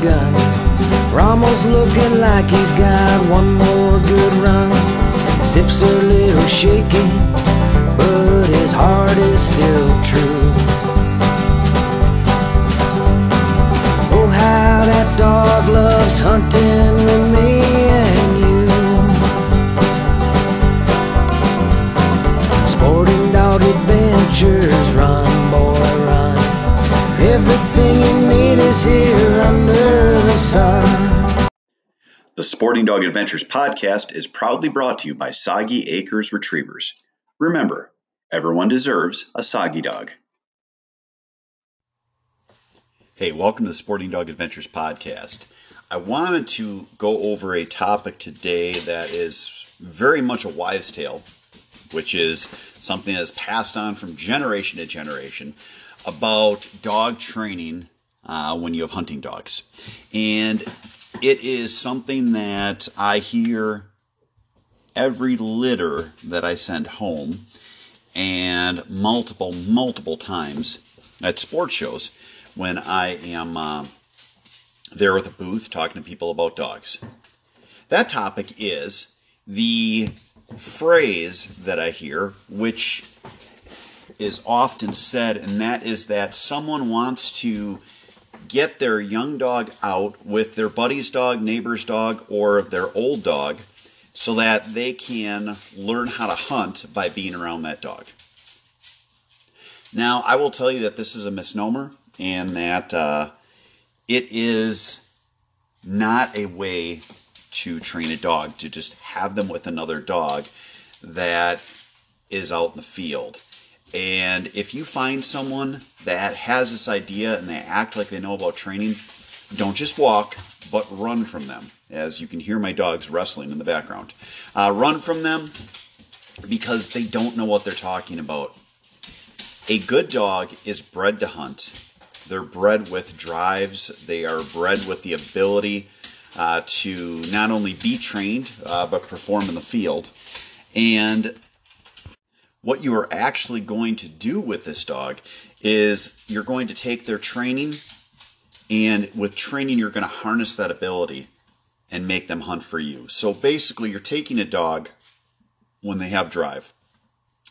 gun. Ramos looking like he's got one more good run. Sips a little shaky, but his heart is still true. Oh, how that dog loves hunting The Sporting Dog Adventures podcast is proudly brought to you by Soggy Acres Retrievers. Remember, everyone deserves a soggy dog. Hey, welcome to the Sporting Dog Adventures podcast. I wanted to go over a topic today that is very much a wives' tale, which is something that is passed on from generation to generation about dog training uh, when you have hunting dogs. And it is something that I hear every litter that I send home and multiple, multiple times at sports shows when I am uh, there with a booth talking to people about dogs. That topic is the phrase that I hear, which is often said, and that is that someone wants to get their young dog out with their buddy's dog, neighbor's dog, or their old dog so that they can learn how to hunt by being around that dog. Now, I will tell you that this is a misnomer and that uh, it is not a way to train a dog, to just have them with another dog that is out in the field. And if you find someone that has this idea and they act like they know about training, don't just walk, but run from them. As you can hear my dogs wrestling in the background. Uh, run from them because they don't know what they're talking about. A good dog is bred to hunt. They're bred with drives, they are bred with the ability uh, to not only be trained, uh, but perform in the field. And what you are actually going to do with this dog is you're going to take their training, and with training, you're going to harness that ability and make them hunt for you. So basically, you're taking a dog when they have drive.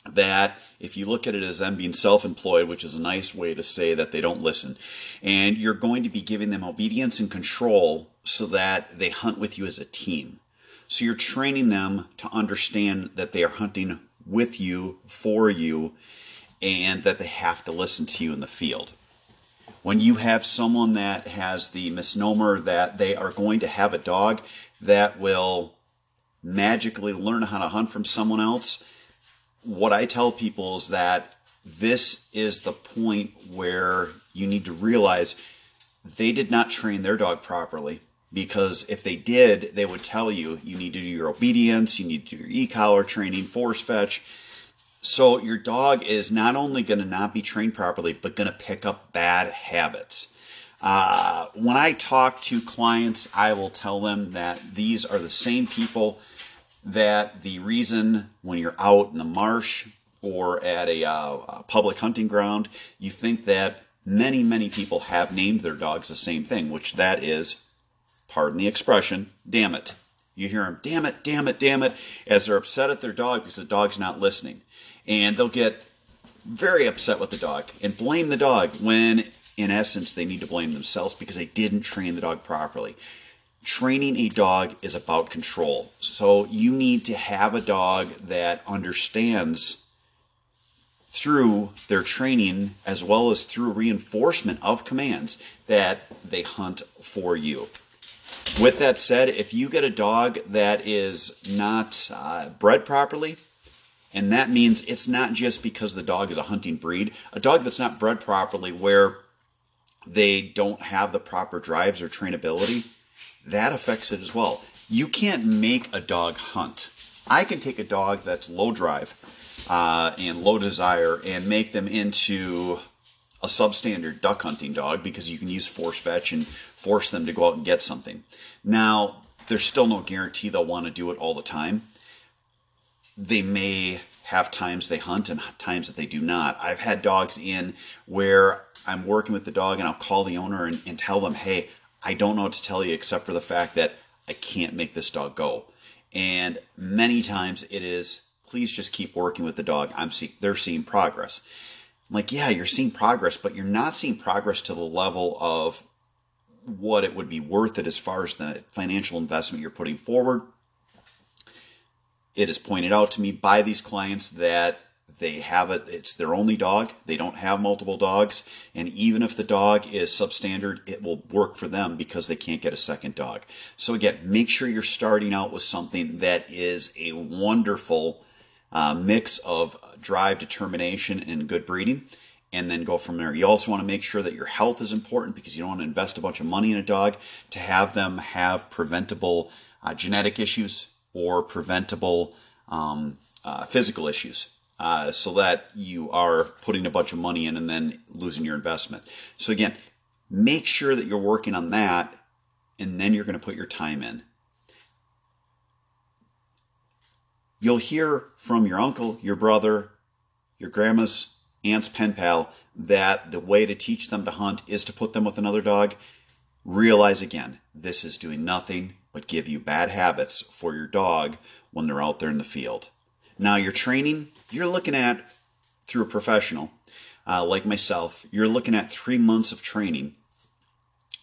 That, if you look at it as them being self employed, which is a nice way to say that they don't listen, and you're going to be giving them obedience and control so that they hunt with you as a team. So you're training them to understand that they are hunting with you, for you, and that they have to listen to you in the field. When you have someone that has the misnomer that they are going to have a dog that will magically learn how to hunt from someone else, what I tell people is that this is the point where you need to realize they did not train their dog properly because if they did, they would tell you you need to do your obedience, you need to do your e-collar training, force fetch. So your dog is not only going to not be trained properly, but going to pick up bad habits. Uh, when I talk to clients, I will tell them that these are the same people that the reason when you're out in the marsh or at a, uh, a public hunting ground, you think that many, many people have named their dogs the same thing, which that is pardon the expression, damn it. You hear them, damn it, damn it, damn it, as they're upset at their dog because the dog's not listening. And they'll get very upset with the dog and blame the dog when, in essence, they need to blame themselves because they didn't train the dog properly. Training a dog is about control. So you need to have a dog that understands through their training as well as through reinforcement of commands that they hunt for you. With that said, if you get a dog that is not uh, bred properly, and that means it's not just because the dog is a hunting breed, a dog that's not bred properly where they don't have the proper drives or trainability, that affects it as well. You can't make a dog hunt. I can take a dog that's low drive uh, and low desire and make them into a substandard duck hunting dog because you can use force fetch and force them to go out and get something. Now, there's still no guarantee they'll want to do it all the time. They may have times they hunt and times that they do not. I've had dogs in where I'm working with the dog and I'll call the owner and, and tell them, hey, I don't know what to tell you except for the fact that I can't make this dog go. And many times it is, please just keep working with the dog. I'm see, they're seeing progress. Like, yeah, you're seeing progress, but you're not seeing progress to the level of what it would be worth it as far as the financial investment you're putting forward. It is pointed out to me by these clients that they have it it's their only dog. They don't have multiple dogs. And even if the dog is substandard it will work for them because they can't get a second dog. So again make sure you're starting out with something that is a wonderful uh, mix of drive determination and good breeding and then go from there. You also want to make sure that your health is important because you don't want to invest a bunch of money in a dog to have them have preventable uh, genetic issues or preventable um, uh, physical issues. Uh, so that you are putting a bunch of money in and then losing your investment. So, again, make sure that you're working on that and then you're going to put your time in. You'll hear from your uncle, your brother, your grandma's aunt's pen pal that the way to teach them to hunt is to put them with another dog, realize again, this is doing nothing but give you bad habits for your dog when they're out there in the field. Now, your training, you're looking at through a professional uh, like myself, you're looking at three months of training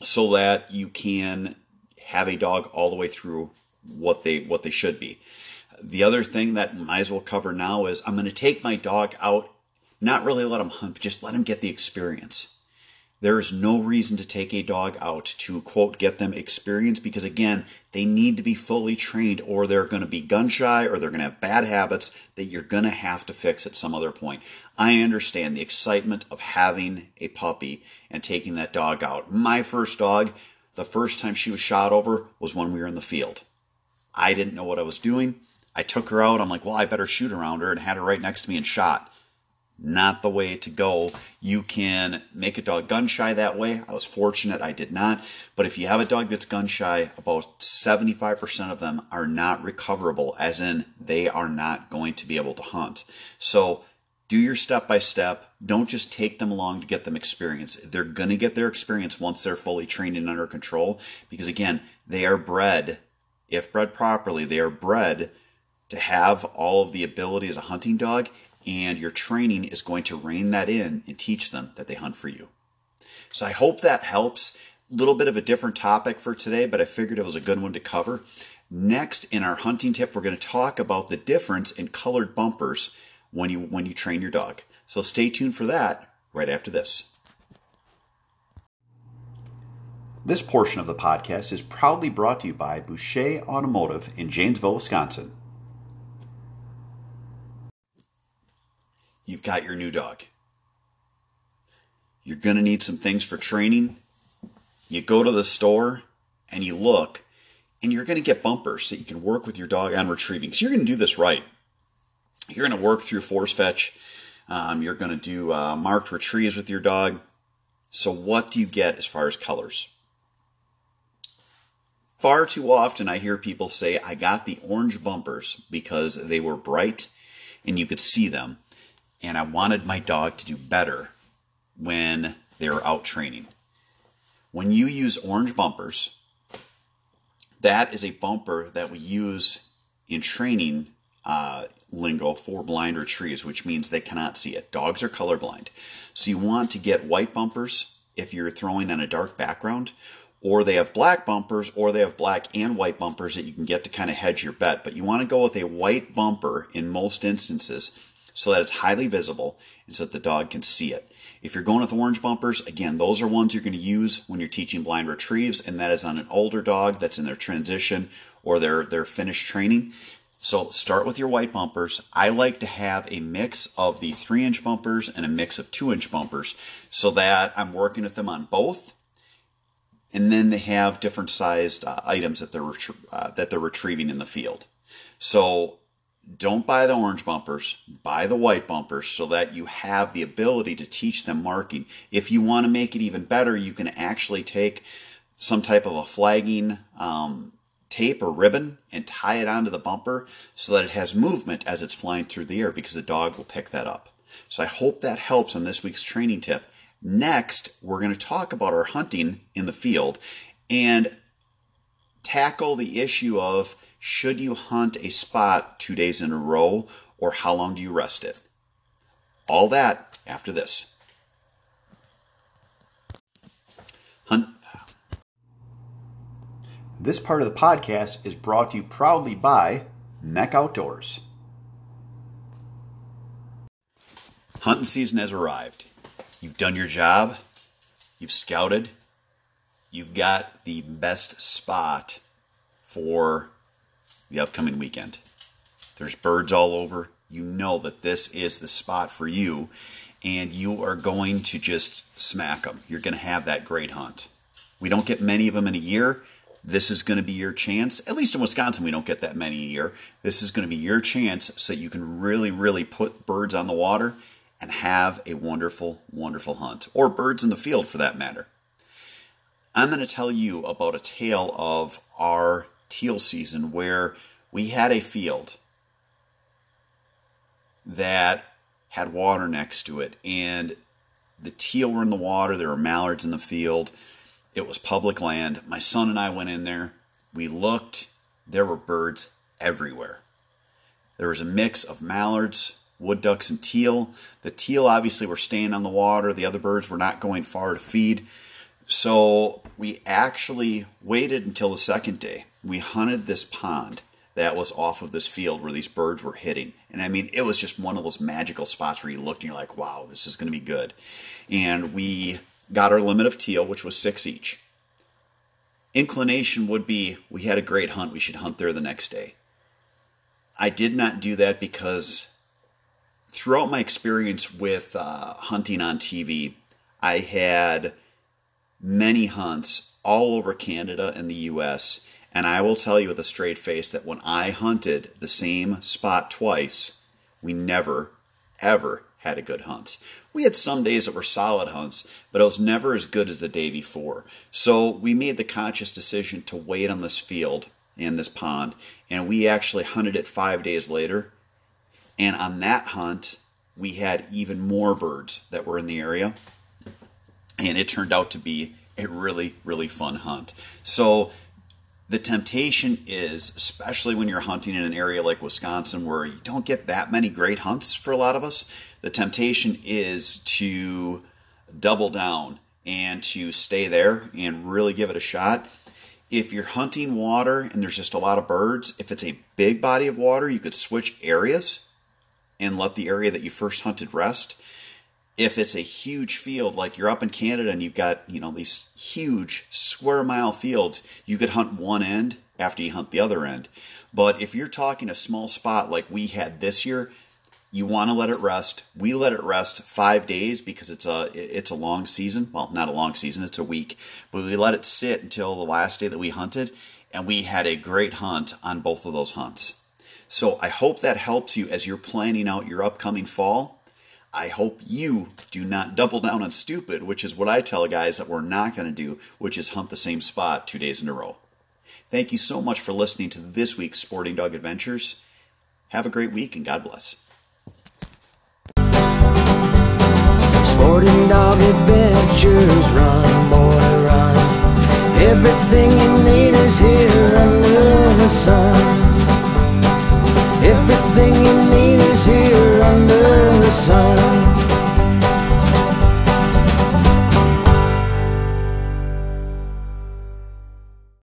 so that you can have a dog all the way through what they what they should be. The other thing that might as well cover now is I'm going to take my dog out not really let him hunt, just let him get the experience. There is no reason to take a dog out to quote get them experience because again, they need to be fully trained or they're going to be gun shy or they're going to have bad habits that you're going to have to fix at some other point. I understand the excitement of having a puppy and taking that dog out. My first dog, the first time she was shot over was when we were in the field. I didn't know what I was doing. I took her out. I'm like, well, I better shoot around her and had her right next to me and shot not the way to go. You can make a dog gun shy that way. I was fortunate I did not. But if you have a dog that's gun shy, about 75% of them are not recoverable, as in they are not going to be able to hunt. So do your step by step. Don't just take them along to get them experience. They're going to get their experience once they're fully trained and under control because, again, they are bred, if bred properly, they are bred to have all of the ability as a hunting dog and your training is going to rein that in and teach them that they hunt for you. So I hope that helps. A little bit of a different topic for today, but I figured it was a good one to cover. Next, in our hunting tip, we're going to talk about the difference in colored bumpers when you when you train your dog. So stay tuned for that right after this. This portion of the podcast is proudly brought to you by Boucher Automotive in Janesville, Wisconsin. You've got your new dog. You're going to need some things for training. You go to the store and you look, and you're going to get bumpers so you can work with your dog on retrieving. So you're going to do this right. You're going to work through force fetch. Um, you're going to do uh, marked retrieves with your dog. So, what do you get as far as colors? Far too often, I hear people say, I got the orange bumpers because they were bright and you could see them and I wanted my dog to do better when they were out training. When you use orange bumpers, that is a bumper that we use in training uh, lingo for blind retrieves, which means they cannot see it. Dogs are colorblind. So you want to get white bumpers if you're throwing on a dark background, or they have black bumpers, or they have black and white bumpers that you can get to kind of hedge your bet. But you want to go with a white bumper in most instances so that it's highly visible and so that the dog can see it. If you're going with orange bumpers, again, those are ones you're going to use when you're teaching blind retrieves, and that is on an older dog that's in their transition or their, their finished training. So start with your white bumpers. I like to have a mix of the three inch bumpers and a mix of two inch bumpers so that I'm working with them on both. And then they have different sized uh, items that they're, uh, that they're retrieving in the field. So don't buy the orange bumpers, buy the white bumpers so that you have the ability to teach them marking. If you want to make it even better, you can actually take some type of a flagging um, tape or ribbon and tie it onto the bumper so that it has movement as it's flying through the air because the dog will pick that up. So I hope that helps on this week's training tip. Next, we're going to talk about our hunting in the field and tackle the issue of should you hunt a spot two days in a row or how long do you rest it? All that after this. Hunt. This part of the podcast is brought to you proudly by Mech Outdoors. Hunting season has arrived. You've done your job, you've scouted, you've got the best spot for the upcoming weekend. There's birds all over. You know that this is the spot for you, and you are going to just smack them. You're going to have that great hunt. We don't get many of them in a year. This is going to be your chance. At least in Wisconsin, we don't get that many a year. This is going to be your chance so you can really, really put birds on the water and have a wonderful, wonderful hunt, or birds in the field for that matter. I'm going to tell you about a tale of our teal season where we had a field that had water next to it, and the teal were in the water, there were mallards in the field. It was public land. My son and I went in there. We looked, there were birds everywhere. There was a mix of mallards, wood ducks, and teal. The teal obviously were staying on the water, the other birds were not going far to feed. So we actually waited until the second day. We hunted this pond that was off of this field where these birds were hitting. And I mean, it was just one of those magical spots where you looked and you're like, wow, this is going to be good. And we got our limit of teal, which was six each. Inclination would be we had a great hunt, we should hunt there the next day. I did not do that because throughout my experience with uh, hunting on TV, I had many hunts all over Canada and the US and I will tell you with a straight face that when I hunted the same spot twice, we never, ever had a good hunt. We had some days that were solid hunts, but it was never as good as the day before. So we made the conscious decision to wait on this field and this pond, and we actually hunted it five days later. And on that hunt, we had even more birds that were in the area, and it turned out to be a really, really fun hunt. So the temptation is, especially when you're hunting in an area like Wisconsin where you don't get that many great hunts for a lot of us, the temptation is to double down and to stay there and really give it a shot. If you're hunting water and there's just a lot of birds, if it's a big body of water, you could switch areas and let the area that you first hunted rest if it's a huge field like you're up in Canada and you've got you know these huge square mile fields, you could hunt one end after you hunt the other end. But if you're talking a small spot like we had this year, you want to let it rest. We let it rest five days because it's a it's a long season. Well, not a long season; it's a week. But we let it sit until the last day that we hunted, and we had a great hunt on both of those hunts. So I hope that helps you as you're planning out your upcoming fall I hope you do not double down on stupid, which is what I tell guys that we're not going to do, which is hunt the same spot two days in a row. Thank you so much for listening to this week's Sporting Dog Adventures. Have a great week and God bless. Sporting Dog Adventures, run, boy, run. Everything you need is here under the sun.